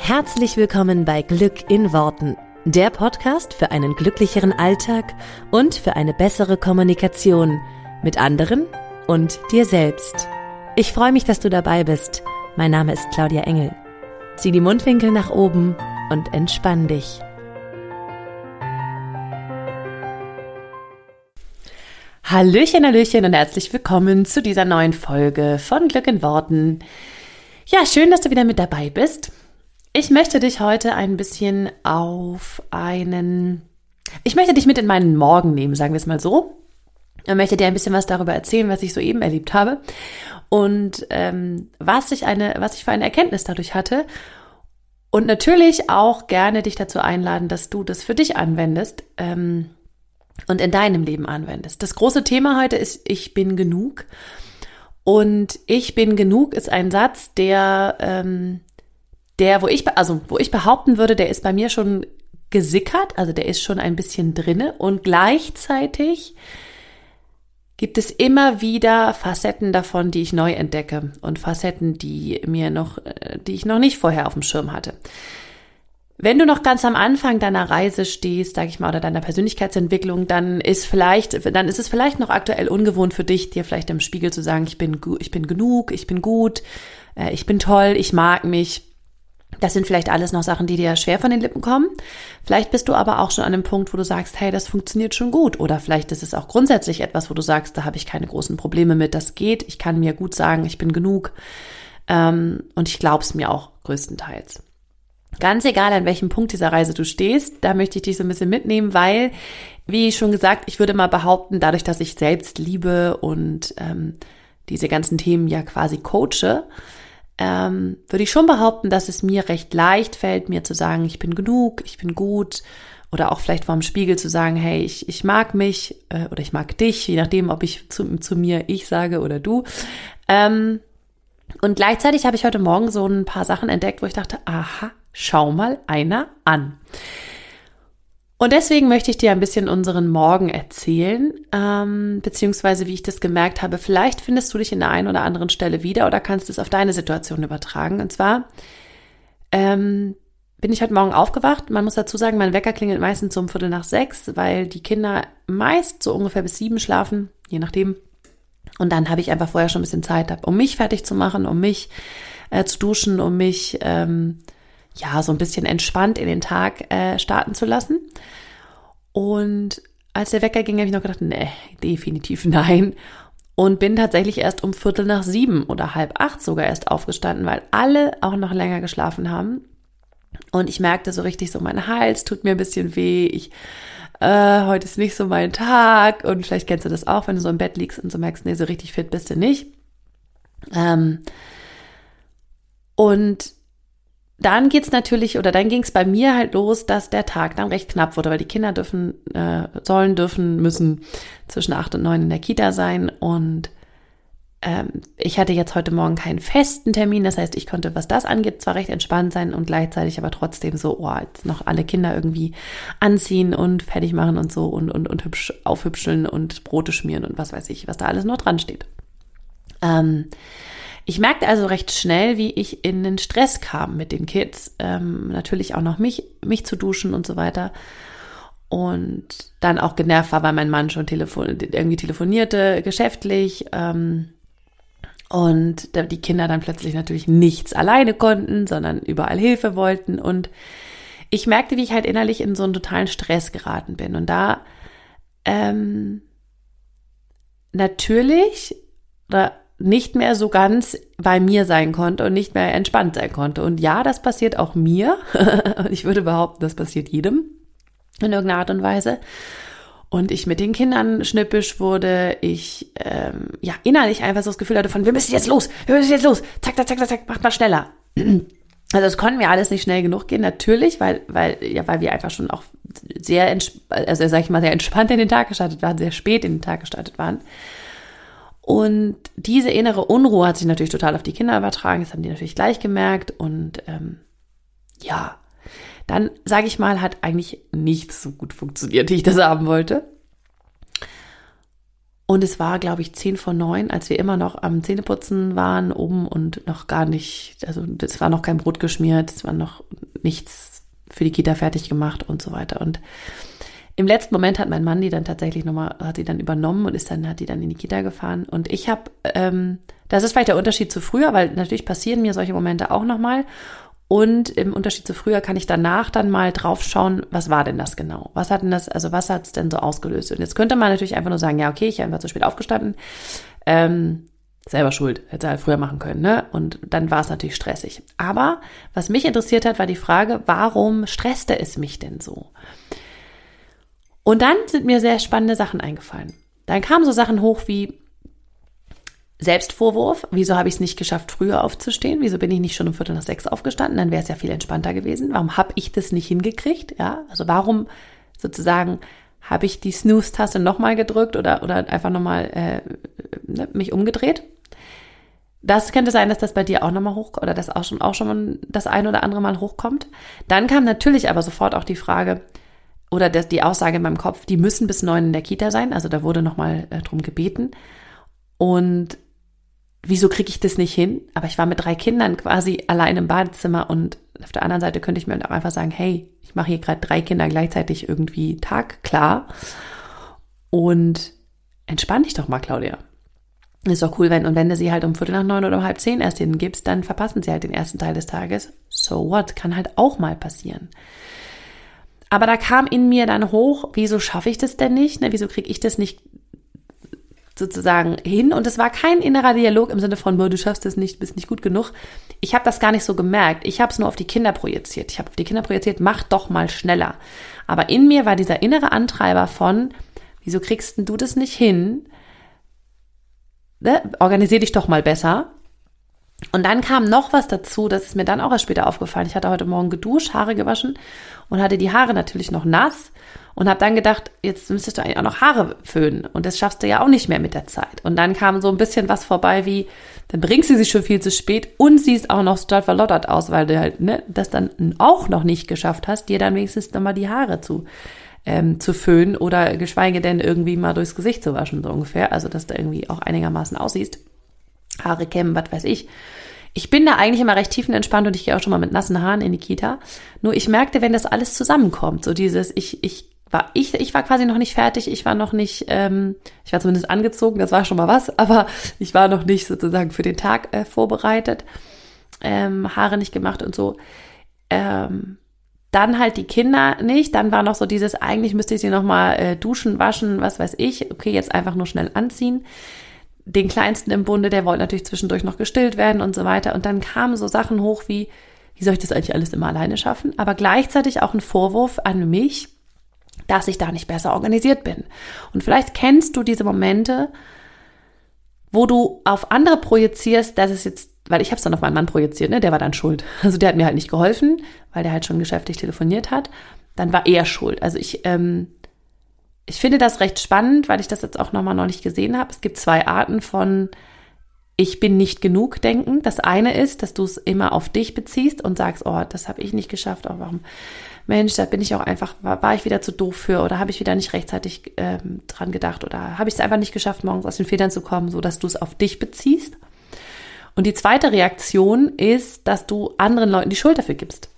Herzlich willkommen bei Glück in Worten, der Podcast für einen glücklicheren Alltag und für eine bessere Kommunikation mit anderen und dir selbst. Ich freue mich, dass du dabei bist. Mein Name ist Claudia Engel. Zieh die Mundwinkel nach oben und entspann dich. Hallöchen, Hallöchen und herzlich willkommen zu dieser neuen Folge von Glück in Worten. Ja, schön, dass du wieder mit dabei bist. Ich möchte dich heute ein bisschen auf einen, ich möchte dich mit in meinen Morgen nehmen, sagen wir es mal so. Ich möchte dir ein bisschen was darüber erzählen, was ich soeben erlebt habe und ähm, was ich eine, was ich für eine Erkenntnis dadurch hatte. Und natürlich auch gerne dich dazu einladen, dass du das für dich anwendest ähm, und in deinem Leben anwendest. Das große Thema heute ist, ich bin genug. Und ich bin genug ist ein Satz, der ähm, der, wo ich, also wo ich behaupten würde, der ist bei mir schon gesickert, also der ist schon ein bisschen drinne und gleichzeitig gibt es immer wieder Facetten davon, die ich neu entdecke und Facetten, die mir noch, äh, die ich noch nicht vorher auf dem Schirm hatte. Wenn du noch ganz am Anfang deiner Reise stehst, sage ich mal, oder deiner Persönlichkeitsentwicklung, dann ist vielleicht, dann ist es vielleicht noch aktuell ungewohnt für dich, dir vielleicht im Spiegel zu sagen, ich bin, ich bin genug, ich bin gut, äh, ich bin toll, ich mag mich. Das sind vielleicht alles noch Sachen, die dir schwer von den Lippen kommen. Vielleicht bist du aber auch schon an einem Punkt, wo du sagst, hey, das funktioniert schon gut. Oder vielleicht ist es auch grundsätzlich etwas, wo du sagst, da habe ich keine großen Probleme mit, das geht. Ich kann mir gut sagen, ich bin genug. Ähm, und ich glaube es mir auch größtenteils. Ganz egal, an welchem Punkt dieser Reise du stehst, da möchte ich dich so ein bisschen mitnehmen, weil, wie schon gesagt, ich würde mal behaupten, dadurch, dass ich selbst liebe und ähm, diese ganzen Themen ja quasi coache, ähm, würde ich schon behaupten, dass es mir recht leicht fällt, mir zu sagen, ich bin genug, ich bin gut oder auch vielleicht vorm Spiegel zu sagen, hey, ich, ich mag mich äh, oder ich mag dich, je nachdem, ob ich zu, zu mir ich sage oder du. Ähm, und gleichzeitig habe ich heute Morgen so ein paar Sachen entdeckt, wo ich dachte, aha, schau mal einer an. Und deswegen möchte ich dir ein bisschen unseren Morgen erzählen, ähm, beziehungsweise wie ich das gemerkt habe. Vielleicht findest du dich in der einen oder anderen Stelle wieder oder kannst es auf deine Situation übertragen. Und zwar ähm, bin ich heute Morgen aufgewacht. Man muss dazu sagen, mein Wecker klingelt meistens um Viertel nach sechs, weil die Kinder meist so ungefähr bis sieben schlafen, je nachdem. Und dann habe ich einfach vorher schon ein bisschen Zeit, um mich fertig zu machen, um mich äh, zu duschen, um mich ähm, ja, so ein bisschen entspannt in den Tag äh, starten zu lassen. Und als der Wecker ging, habe ich noch gedacht, nee, definitiv nein. Und bin tatsächlich erst um Viertel nach sieben oder halb acht sogar erst aufgestanden, weil alle auch noch länger geschlafen haben. Und ich merkte so richtig so, mein Hals tut mir ein bisschen weh. Ich, äh, heute ist nicht so mein Tag. Und vielleicht kennst du das auch, wenn du so im Bett liegst und so merkst, nee, so richtig fit bist du nicht. Ähm, und dann geht's natürlich, oder dann ging's bei mir halt los, dass der Tag dann recht knapp wurde, weil die Kinder dürfen, äh, sollen, dürfen, müssen zwischen acht und neun in der Kita sein. Und ähm, ich hatte jetzt heute Morgen keinen festen Termin. Das heißt, ich konnte, was das angeht, zwar recht entspannt sein und gleichzeitig aber trotzdem so, oh, jetzt noch alle Kinder irgendwie anziehen und fertig machen und so und, und, und hübsch aufhübscheln und Brote schmieren und was weiß ich, was da alles noch dran steht. Ähm, ich merkte also recht schnell, wie ich in den Stress kam mit den Kids. Ähm, natürlich auch noch mich, mich zu duschen und so weiter. Und dann auch genervt war, weil mein Mann schon telefon irgendwie telefonierte, geschäftlich. Ähm, und die Kinder dann plötzlich natürlich nichts alleine konnten, sondern überall Hilfe wollten. Und ich merkte, wie ich halt innerlich in so einen totalen Stress geraten bin. Und da ähm, natürlich, oder nicht mehr so ganz bei mir sein konnte und nicht mehr entspannt sein konnte. Und ja, das passiert auch mir. und ich würde behaupten, das passiert jedem in irgendeiner Art und Weise. Und ich mit den Kindern schnippisch wurde, ich ähm, ja innerlich einfach so das Gefühl hatte von, wir müssen jetzt los, wir müssen jetzt los, zack, zack, zack, zack, macht mal schneller. Also es konnten wir alles nicht schnell genug gehen, natürlich, weil, weil, ja, weil wir einfach schon auch sehr, also sag ich mal, sehr entspannt in den Tag gestartet waren, sehr spät in den Tag gestartet waren. Und diese innere Unruhe hat sich natürlich total auf die Kinder übertragen. Das haben die natürlich gleich gemerkt. Und ähm, ja, dann sage ich mal, hat eigentlich nichts so gut funktioniert, wie ich das haben wollte. Und es war, glaube ich, zehn vor neun, als wir immer noch am Zähneputzen waren, oben und noch gar nicht, also es war noch kein Brot geschmiert, es war noch nichts für die Kita fertig gemacht und so weiter. Und im letzten Moment hat mein Mann die dann tatsächlich nochmal, hat die dann übernommen und ist dann, hat die dann in die Kita gefahren. Und ich habe, ähm, das ist vielleicht der Unterschied zu früher, weil natürlich passieren mir solche Momente auch nochmal. Und im Unterschied zu früher kann ich danach dann mal drauf schauen, was war denn das genau? Was hat denn das, also was hat es denn so ausgelöst? Und jetzt könnte man natürlich einfach nur sagen, ja, okay, ich einfach zu spät aufgestanden. Ähm, selber schuld, hätte halt früher machen können, ne? Und dann war es natürlich stressig. Aber was mich interessiert hat, war die Frage, warum stresste es mich denn so? Und dann sind mir sehr spannende Sachen eingefallen. Dann kamen so Sachen hoch wie, Selbstvorwurf, wieso habe ich es nicht geschafft, früher aufzustehen? Wieso bin ich nicht schon um Viertel nach sechs aufgestanden? Dann wäre es ja viel entspannter gewesen. Warum habe ich das nicht hingekriegt? Ja, also warum sozusagen habe ich die Snooze-Taste nochmal gedrückt oder, oder einfach nochmal äh, ne, mich umgedreht? Das könnte sein, dass das bei dir auch nochmal hoch oder dass auch schon auch schon das ein oder andere Mal hochkommt. Dann kam natürlich aber sofort auch die Frage oder die Aussage in meinem Kopf, die müssen bis neun in der Kita sein. Also da wurde nochmal äh, drum gebeten. Und wieso kriege ich das nicht hin? Aber ich war mit drei Kindern quasi allein im Badezimmer und auf der anderen Seite könnte ich mir auch einfach sagen, hey, ich mache hier gerade drei Kinder gleichzeitig irgendwie tagklar und entspann dich doch mal, Claudia. Ist doch cool, wenn, und wenn du sie halt um Viertel nach neun oder um halb zehn erst hingibst, dann verpassen sie halt den ersten Teil des Tages. So what? Kann halt auch mal passieren. Aber da kam in mir dann hoch, wieso schaffe ich das denn nicht? Ne, wieso kriege ich das nicht sozusagen hin. Und es war kein innerer Dialog im Sinne von, du schaffst es nicht, bist nicht gut genug. Ich habe das gar nicht so gemerkt. Ich habe es nur auf die Kinder projiziert. Ich habe auf die Kinder projiziert, mach doch mal schneller. Aber in mir war dieser innere Antreiber von, wieso kriegst du das nicht hin? Ne? Organisier dich doch mal besser. Und dann kam noch was dazu, das ist mir dann auch erst später aufgefallen. Ich hatte heute Morgen geduscht, Haare gewaschen und hatte die Haare natürlich noch nass und habe dann gedacht, jetzt müsstest du eigentlich auch noch Haare föhnen und das schaffst du ja auch nicht mehr mit der Zeit. Und dann kam so ein bisschen was vorbei wie, dann bringst du sie schon viel zu spät und siehst auch noch total verlottert aus, weil du halt ne, das dann auch noch nicht geschafft hast, dir dann wenigstens nochmal die Haare zu ähm, zu föhnen oder geschweige denn irgendwie mal durchs Gesicht zu waschen, so ungefähr. Also, dass du irgendwie auch einigermaßen aussiehst. Haare kämmen, was weiß ich. Ich bin da eigentlich immer recht tiefenentspannt und ich gehe auch schon mal mit nassen Haaren in die Kita. Nur ich merkte, wenn das alles zusammenkommt, so dieses, ich, ich war ich, ich war quasi noch nicht fertig, ich war noch nicht, ähm, ich war zumindest angezogen, das war schon mal was, aber ich war noch nicht sozusagen für den Tag äh, vorbereitet, ähm, Haare nicht gemacht und so. Ähm, dann halt die Kinder nicht, dann war noch so dieses, eigentlich müsste ich sie nochmal äh, duschen, waschen, was weiß ich, okay, jetzt einfach nur schnell anziehen. Den Kleinsten im Bunde, der wollte natürlich zwischendurch noch gestillt werden und so weiter. Und dann kamen so Sachen hoch wie, wie soll ich das eigentlich alles immer alleine schaffen? Aber gleichzeitig auch ein Vorwurf an mich, dass ich da nicht besser organisiert bin. Und vielleicht kennst du diese Momente, wo du auf andere projizierst, dass es jetzt, weil ich habe es dann auf meinen Mann projiziert, ne, der war dann schuld. Also der hat mir halt nicht geholfen, weil der halt schon geschäftlich telefoniert hat. Dann war er schuld. Also ich, ähm, ich finde das recht spannend, weil ich das jetzt auch nochmal noch nicht gesehen habe. Es gibt zwei Arten von ich bin nicht genug denken. Das eine ist, dass du es immer auf dich beziehst und sagst, oh, das habe ich nicht geschafft, oh, warum Mensch, da bin ich auch einfach, war, war ich wieder zu doof für oder habe ich wieder nicht rechtzeitig ähm, dran gedacht oder habe ich es einfach nicht geschafft, morgens aus den Federn zu kommen, so dass du es auf dich beziehst. Und die zweite Reaktion ist, dass du anderen Leuten die Schuld dafür gibst.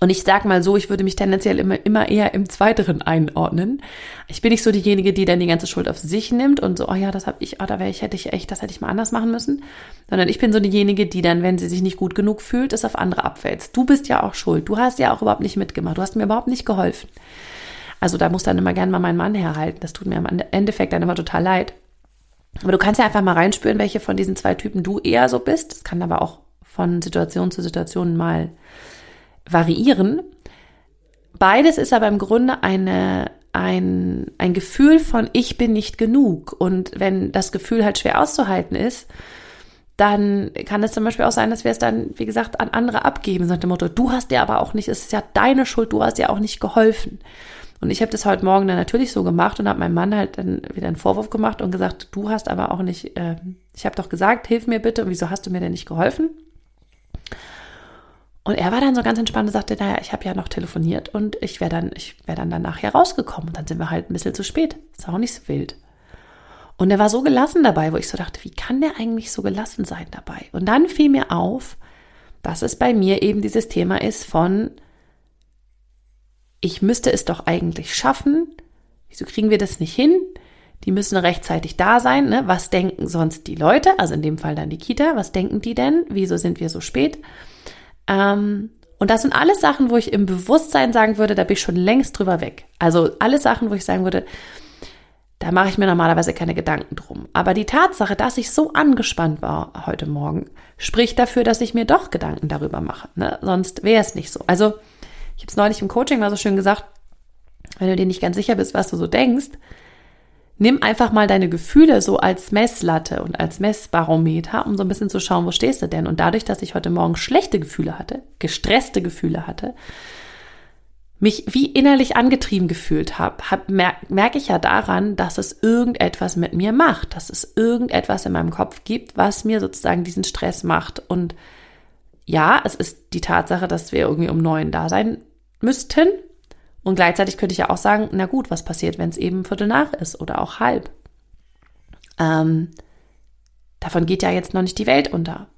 Und ich sag mal so, ich würde mich tendenziell immer, immer eher im Zweiteren einordnen. Ich bin nicht so diejenige, die dann die ganze Schuld auf sich nimmt und so, oh ja, das habe ich, oh, da wäre ich, hätte ich echt, das hätte ich mal anders machen müssen. Sondern ich bin so diejenige, die dann, wenn sie sich nicht gut genug fühlt, es auf andere abwälzt. Du bist ja auch schuld. Du hast ja auch überhaupt nicht mitgemacht. Du hast mir überhaupt nicht geholfen. Also da muss dann immer gern mal mein Mann herhalten. Das tut mir im Endeffekt dann immer total leid. Aber du kannst ja einfach mal reinspüren, welche von diesen zwei Typen du eher so bist. Das kann aber auch von Situation zu Situation mal variieren. Beides ist aber im Grunde eine, ein, ein Gefühl von ich bin nicht genug. Und wenn das Gefühl halt schwer auszuhalten ist, dann kann es zum Beispiel auch sein, dass wir es dann, wie gesagt, an andere abgeben. So nach dem Motto, du hast dir aber auch nicht, es ist ja deine Schuld, du hast dir auch nicht geholfen. Und ich habe das heute Morgen dann natürlich so gemacht und habe meinem Mann halt dann wieder einen Vorwurf gemacht und gesagt, du hast aber auch nicht, äh, ich habe doch gesagt, hilf mir bitte und wieso hast du mir denn nicht geholfen? Und er war dann so ganz entspannt und sagte, naja, ich habe ja noch telefoniert und ich wäre dann, ich wäre dann danach ja rausgekommen. Und dann sind wir halt ein bisschen zu spät. Ist auch nicht so wild. Und er war so gelassen dabei, wo ich so dachte, wie kann der eigentlich so gelassen sein dabei? Und dann fiel mir auf, dass es bei mir eben dieses Thema ist von, ich müsste es doch eigentlich schaffen. Wieso kriegen wir das nicht hin? Die müssen rechtzeitig da sein. Ne? Was denken sonst die Leute? Also in dem Fall dann die Kita. Was denken die denn? Wieso sind wir so spät? Ähm, und das sind alles Sachen, wo ich im Bewusstsein sagen würde, da bin ich schon längst drüber weg. Also alle Sachen, wo ich sagen würde, da mache ich mir normalerweise keine Gedanken drum. Aber die Tatsache, dass ich so angespannt war heute Morgen, spricht dafür, dass ich mir doch Gedanken darüber mache. Ne? Sonst wäre es nicht so. Also ich habe es neulich im Coaching mal so schön gesagt, wenn du dir nicht ganz sicher bist, was du so denkst, nimm einfach mal deine Gefühle so als Messlatte und als Messbarometer, um so ein bisschen zu schauen, wo stehst du denn? Und dadurch, dass ich heute Morgen schlechte Gefühle hatte, gestresste Gefühle hatte, mich wie innerlich angetrieben gefühlt habe, hab, merke merk ich ja daran, dass es irgendetwas mit mir macht, dass es irgendetwas in meinem Kopf gibt, was mir sozusagen diesen Stress macht. Und ja, es ist die Tatsache, dass wir irgendwie um neun da sein müssten, und gleichzeitig könnte ich ja auch sagen, na gut, was passiert, wenn es eben Viertel nach ist oder auch halb? Ähm, davon geht ja jetzt noch nicht die Welt unter.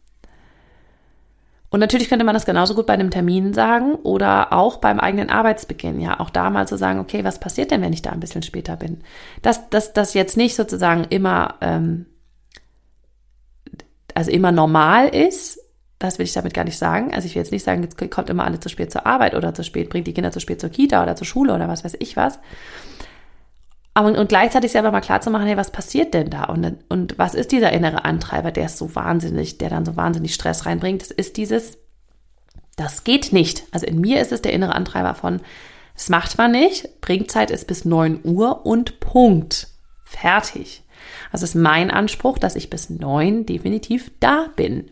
Und natürlich könnte man das genauso gut bei einem Termin sagen oder auch beim eigenen Arbeitsbeginn. Ja, auch da mal zu sagen, okay, was passiert denn, wenn ich da ein bisschen später bin? Dass das, das jetzt nicht sozusagen immer, ähm, also immer normal ist, das will ich damit gar nicht sagen. Also ich will jetzt nicht sagen, jetzt kommt immer alle zu spät zur Arbeit oder zu spät, bringt die Kinder zu spät zur Kita oder zur Schule oder was weiß ich was. Aber und gleichzeitig selber mal klar zu machen, hey, was passiert denn da? Und, und was ist dieser innere Antreiber, der ist so wahnsinnig, der dann so wahnsinnig Stress reinbringt? Das ist dieses, das geht nicht. Also in mir ist es der innere Antreiber von, das macht man nicht, Bringzeit ist bis 9 Uhr und Punkt. Fertig. Also ist mein Anspruch, dass ich bis 9 definitiv da bin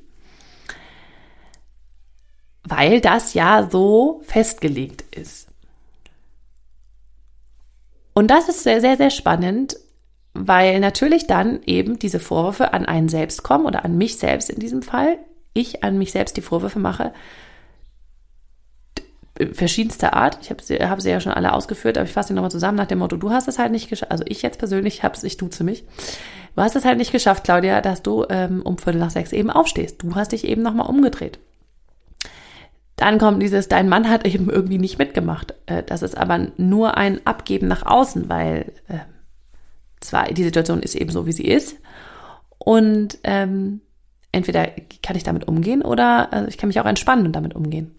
weil das ja so festgelegt ist. Und das ist sehr, sehr, sehr spannend, weil natürlich dann eben diese Vorwürfe an einen selbst kommen oder an mich selbst in diesem Fall. Ich an mich selbst die Vorwürfe mache, verschiedenster Art. Ich habe sie, hab sie ja schon alle ausgeführt, aber ich fasse sie nochmal zusammen nach dem Motto, du hast es halt nicht geschafft, also ich jetzt persönlich habe es, ich duze mich, du hast es halt nicht geschafft, Claudia, dass du ähm, um Viertel nach sechs eben aufstehst. Du hast dich eben nochmal umgedreht. Dann kommt dieses, dein Mann hat eben irgendwie nicht mitgemacht. Äh, das ist aber nur ein Abgeben nach außen, weil äh, zwar die Situation ist eben so, wie sie ist. Und ähm, entweder kann ich damit umgehen oder also ich kann mich auch entspannen und damit umgehen.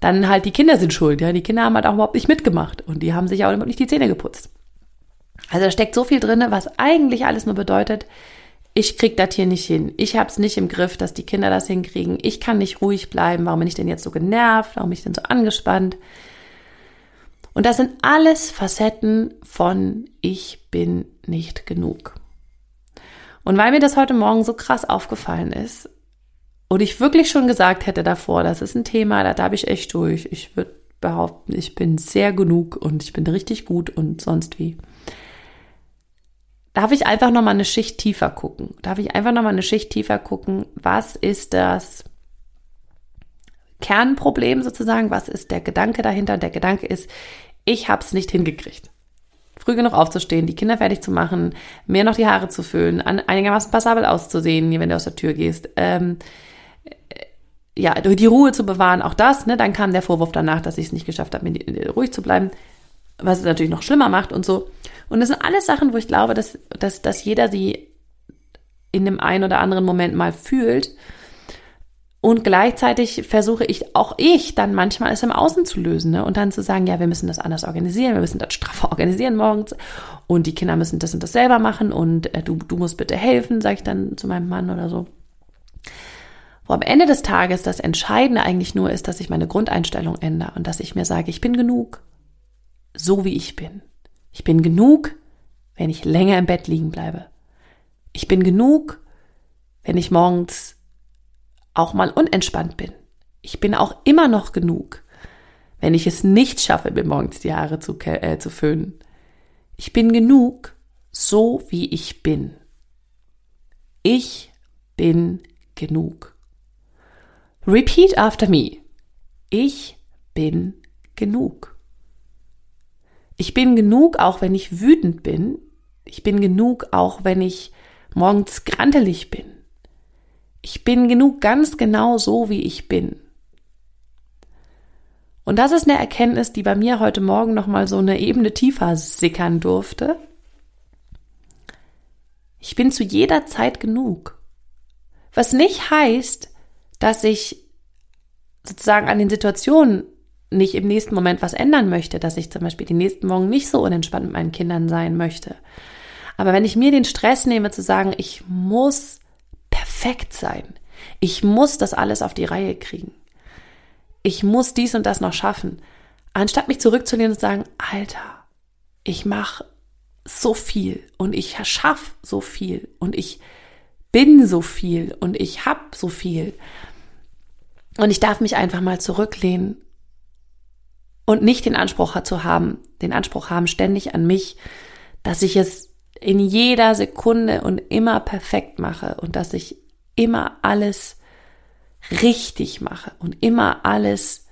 Dann halt die Kinder sind schuld, ja. Die Kinder haben halt auch überhaupt nicht mitgemacht und die haben sich auch überhaupt nicht die Zähne geputzt. Also da steckt so viel drin, was eigentlich alles nur bedeutet, ich krieg das hier nicht hin. Ich hab's nicht im Griff, dass die Kinder das hinkriegen. Ich kann nicht ruhig bleiben. Warum bin ich denn jetzt so genervt? Warum bin ich denn so angespannt? Und das sind alles Facetten von ich bin nicht genug. Und weil mir das heute Morgen so krass aufgefallen ist und ich wirklich schon gesagt hätte davor, das ist ein Thema, da darf ich echt durch. Ich würde behaupten, ich bin sehr genug und ich bin richtig gut und sonst wie darf ich einfach noch mal eine Schicht tiefer gucken. Darf ich einfach noch mal eine Schicht tiefer gucken, was ist das Kernproblem sozusagen, was ist der Gedanke dahinter? Der Gedanke ist, ich habe es nicht hingekriegt. Früh genug aufzustehen, die Kinder fertig zu machen, mir noch die Haare zu föhnen, einigermaßen passabel auszusehen, wenn du aus der Tür gehst. Ähm, ja, die Ruhe zu bewahren, auch das, ne, dann kam der Vorwurf danach, dass ich es nicht geschafft habe, ruhig zu bleiben, was es natürlich noch schlimmer macht und so. Und das sind alles Sachen, wo ich glaube, dass, dass, dass jeder sie in dem einen oder anderen Moment mal fühlt. Und gleichzeitig versuche ich, auch ich, dann manchmal es im Außen zu lösen ne? und dann zu sagen, ja, wir müssen das anders organisieren, wir müssen das straffer organisieren morgens und die Kinder müssen das und das selber machen und äh, du, du musst bitte helfen, sage ich dann zu meinem Mann oder so. Wo am Ende des Tages das Entscheidende eigentlich nur ist, dass ich meine Grundeinstellung ändere und dass ich mir sage, ich bin genug, so wie ich bin. Ich bin genug, wenn ich länger im Bett liegen bleibe. Ich bin genug, wenn ich morgens auch mal unentspannt bin. Ich bin auch immer noch genug, wenn ich es nicht schaffe, mir morgens die Haare zu, äh, zu föhnen. Ich bin genug, so wie ich bin. Ich bin genug. Repeat after me. Ich bin genug. Ich bin genug, auch wenn ich wütend bin. Ich bin genug, auch wenn ich morgens grantelig bin. Ich bin genug ganz genau so, wie ich bin. Und das ist eine Erkenntnis, die bei mir heute Morgen nochmal so eine Ebene tiefer sickern durfte. Ich bin zu jeder Zeit genug. Was nicht heißt, dass ich sozusagen an den Situationen nicht im nächsten Moment was ändern möchte, dass ich zum Beispiel die nächsten Morgen nicht so unentspannt mit meinen Kindern sein möchte. Aber wenn ich mir den Stress nehme zu sagen, ich muss perfekt sein, ich muss das alles auf die Reihe kriegen, ich muss dies und das noch schaffen, anstatt mich zurückzulehnen und zu sagen, Alter, ich mache so viel und ich schaffe so viel und ich bin so viel und ich habe so viel. Und ich darf mich einfach mal zurücklehnen und nicht den Anspruch zu haben, den Anspruch haben ständig an mich, dass ich es in jeder Sekunde und immer perfekt mache und dass ich immer alles richtig mache und immer alles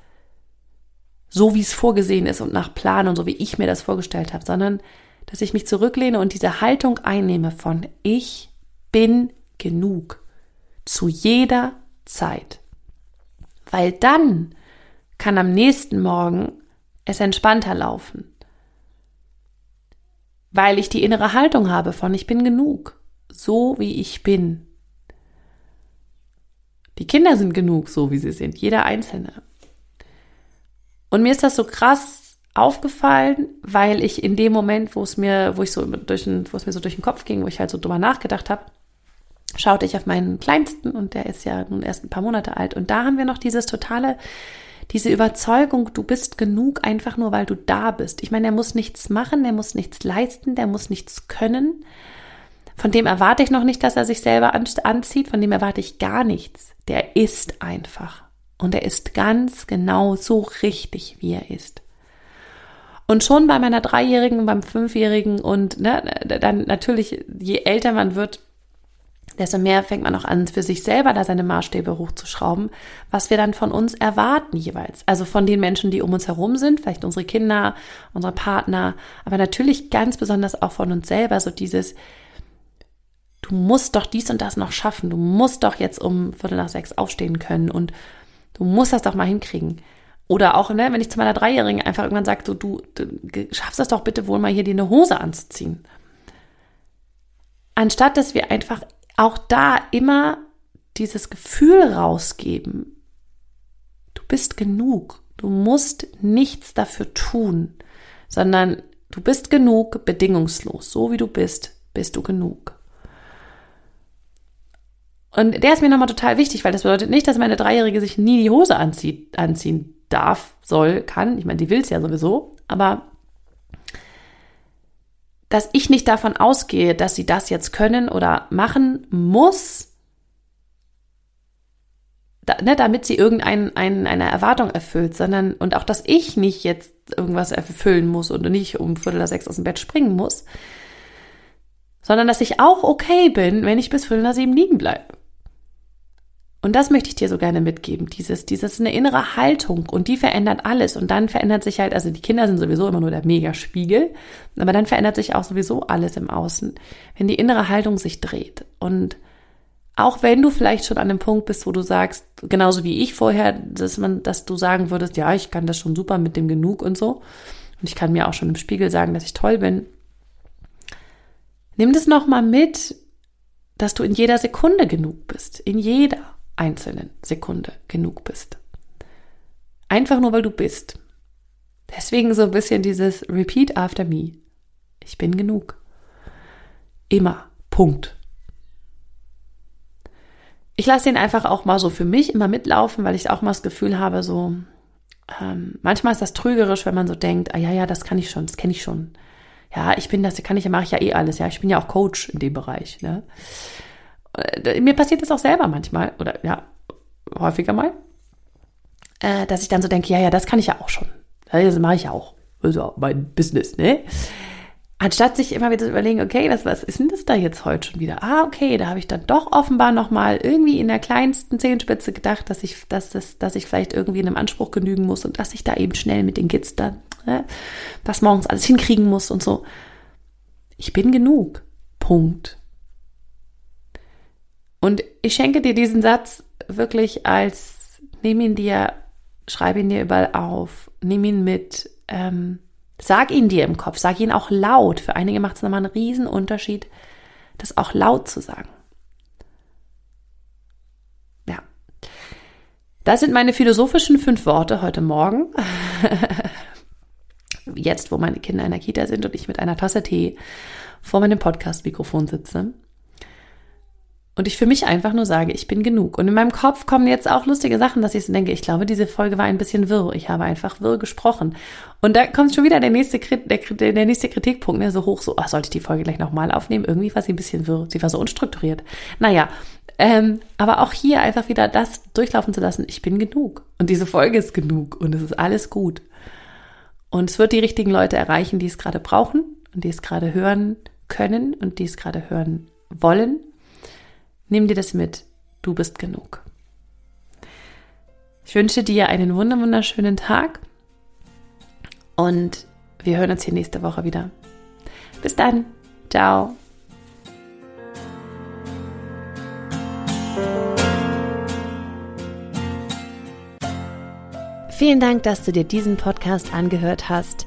so, wie es vorgesehen ist und nach Plan und so, wie ich mir das vorgestellt habe, sondern dass ich mich zurücklehne und diese Haltung einnehme von ich bin genug zu jeder Zeit. Weil dann kann am nächsten Morgen es entspannter laufen. Weil ich die innere Haltung habe von ich bin genug, so wie ich bin. Die Kinder sind genug, so wie sie sind, jeder einzelne. Und mir ist das so krass aufgefallen, weil ich in dem Moment, wo es mir, wo ich so durch den, wo es mir so durch den Kopf ging, wo ich halt so drüber nachgedacht habe, schaute ich auf meinen Kleinsten und der ist ja nun erst ein paar Monate alt und da haben wir noch dieses totale diese Überzeugung, du bist genug einfach nur, weil du da bist. Ich meine, er muss nichts machen, er muss nichts leisten, der muss nichts können. Von dem erwarte ich noch nicht, dass er sich selber anzieht, von dem erwarte ich gar nichts. Der ist einfach. Und er ist ganz genau so richtig, wie er ist. Und schon bei meiner Dreijährigen, beim Fünfjährigen und ne, dann natürlich, je älter man wird, desto mehr fängt man auch an, für sich selber da seine Maßstäbe hochzuschrauben, was wir dann von uns erwarten jeweils. Also von den Menschen, die um uns herum sind, vielleicht unsere Kinder, unsere Partner, aber natürlich ganz besonders auch von uns selber, so dieses, du musst doch dies und das noch schaffen, du musst doch jetzt um Viertel nach sechs aufstehen können und du musst das doch mal hinkriegen. Oder auch, ne, wenn ich zu meiner Dreijährigen einfach irgendwann sage, so, du, du schaffst das doch bitte wohl mal hier dir eine Hose anzuziehen. Anstatt dass wir einfach auch da immer dieses Gefühl rausgeben, du bist genug, du musst nichts dafür tun, sondern du bist genug bedingungslos, so wie du bist, bist du genug. Und der ist mir nochmal total wichtig, weil das bedeutet nicht, dass meine Dreijährige sich nie die Hose anzieht, anziehen darf, soll, kann. Ich meine, die will es ja sowieso, aber dass ich nicht davon ausgehe, dass sie das jetzt können oder machen muss, da, ne, damit sie irgendeine ein, eine Erwartung erfüllt, sondern und auch, dass ich nicht jetzt irgendwas erfüllen muss und nicht um Viertel nach sechs aus dem Bett springen muss, sondern dass ich auch okay bin, wenn ich bis Viertel nach sieben liegen bleibe. Und das möchte ich dir so gerne mitgeben. Dieses, dieses eine innere Haltung und die verändert alles. Und dann verändert sich halt, also die Kinder sind sowieso immer nur der Megaspiegel, aber dann verändert sich auch sowieso alles im Außen, wenn die innere Haltung sich dreht. Und auch wenn du vielleicht schon an dem Punkt bist, wo du sagst, genauso wie ich vorher, dass man, dass du sagen würdest, ja, ich kann das schon super mit dem Genug und so. Und ich kann mir auch schon im Spiegel sagen, dass ich toll bin. Nimm das nochmal mit, dass du in jeder Sekunde genug bist. In jeder einzelnen Sekunde genug bist. Einfach nur, weil du bist. Deswegen so ein bisschen dieses Repeat after me. Ich bin genug. Immer. Punkt. Ich lasse den einfach auch mal so für mich immer mitlaufen, weil ich auch mal das Gefühl habe, so ähm, manchmal ist das trügerisch, wenn man so denkt, ah ja, ja, das kann ich schon, das kenne ich schon. Ja, ich bin das, kann ich, mache ich ja eh alles. Ja, ich bin ja auch Coach in dem Bereich. Ne? Äh, mir passiert das auch selber manchmal oder ja, häufiger mal, äh, dass ich dann so denke, ja, ja, das kann ich ja auch schon. Das mache ich ja auch. Also mein Business, ne? Anstatt sich immer wieder zu überlegen, okay, was, was ist denn das da jetzt heute schon wieder? Ah, okay, da habe ich dann doch offenbar nochmal irgendwie in der kleinsten Zehenspitze gedacht, dass ich, dass, das, dass ich vielleicht irgendwie einem Anspruch genügen muss und dass ich da eben schnell mit den Kids dann ne, das morgens alles hinkriegen muss und so. Ich bin genug. Punkt. Und ich schenke dir diesen Satz wirklich als, nimm ihn dir, schreib ihn dir überall auf, nimm ihn mit, ähm, sag ihn dir im Kopf, sag ihn auch laut. Für einige macht es nochmal einen riesen Unterschied, das auch laut zu sagen. Ja. Das sind meine philosophischen fünf Worte heute Morgen. Jetzt, wo meine Kinder in der Kita sind und ich mit einer Tasse Tee vor meinem Podcast-Mikrofon sitze und ich für mich einfach nur sage, ich bin genug. Und in meinem Kopf kommen jetzt auch lustige Sachen, dass ich so denke, ich glaube, diese Folge war ein bisschen wirr. Ich habe einfach wirr gesprochen. Und da kommt schon wieder der nächste, der, der nächste Kritikpunkt, ne, so hoch, so, ach, sollte ich die Folge gleich nochmal aufnehmen? Irgendwie war sie ein bisschen wirr. Sie war so unstrukturiert. Naja, ähm, aber auch hier einfach wieder das durchlaufen zu lassen, ich bin genug. Und diese Folge ist genug und es ist alles gut. Und es wird die richtigen Leute erreichen, die es gerade brauchen und die es gerade hören können und die es gerade hören wollen Nimm dir das mit. Du bist genug. Ich wünsche dir einen wunderschönen Tag und wir hören uns hier nächste Woche wieder. Bis dann. Ciao. Vielen Dank, dass du dir diesen Podcast angehört hast.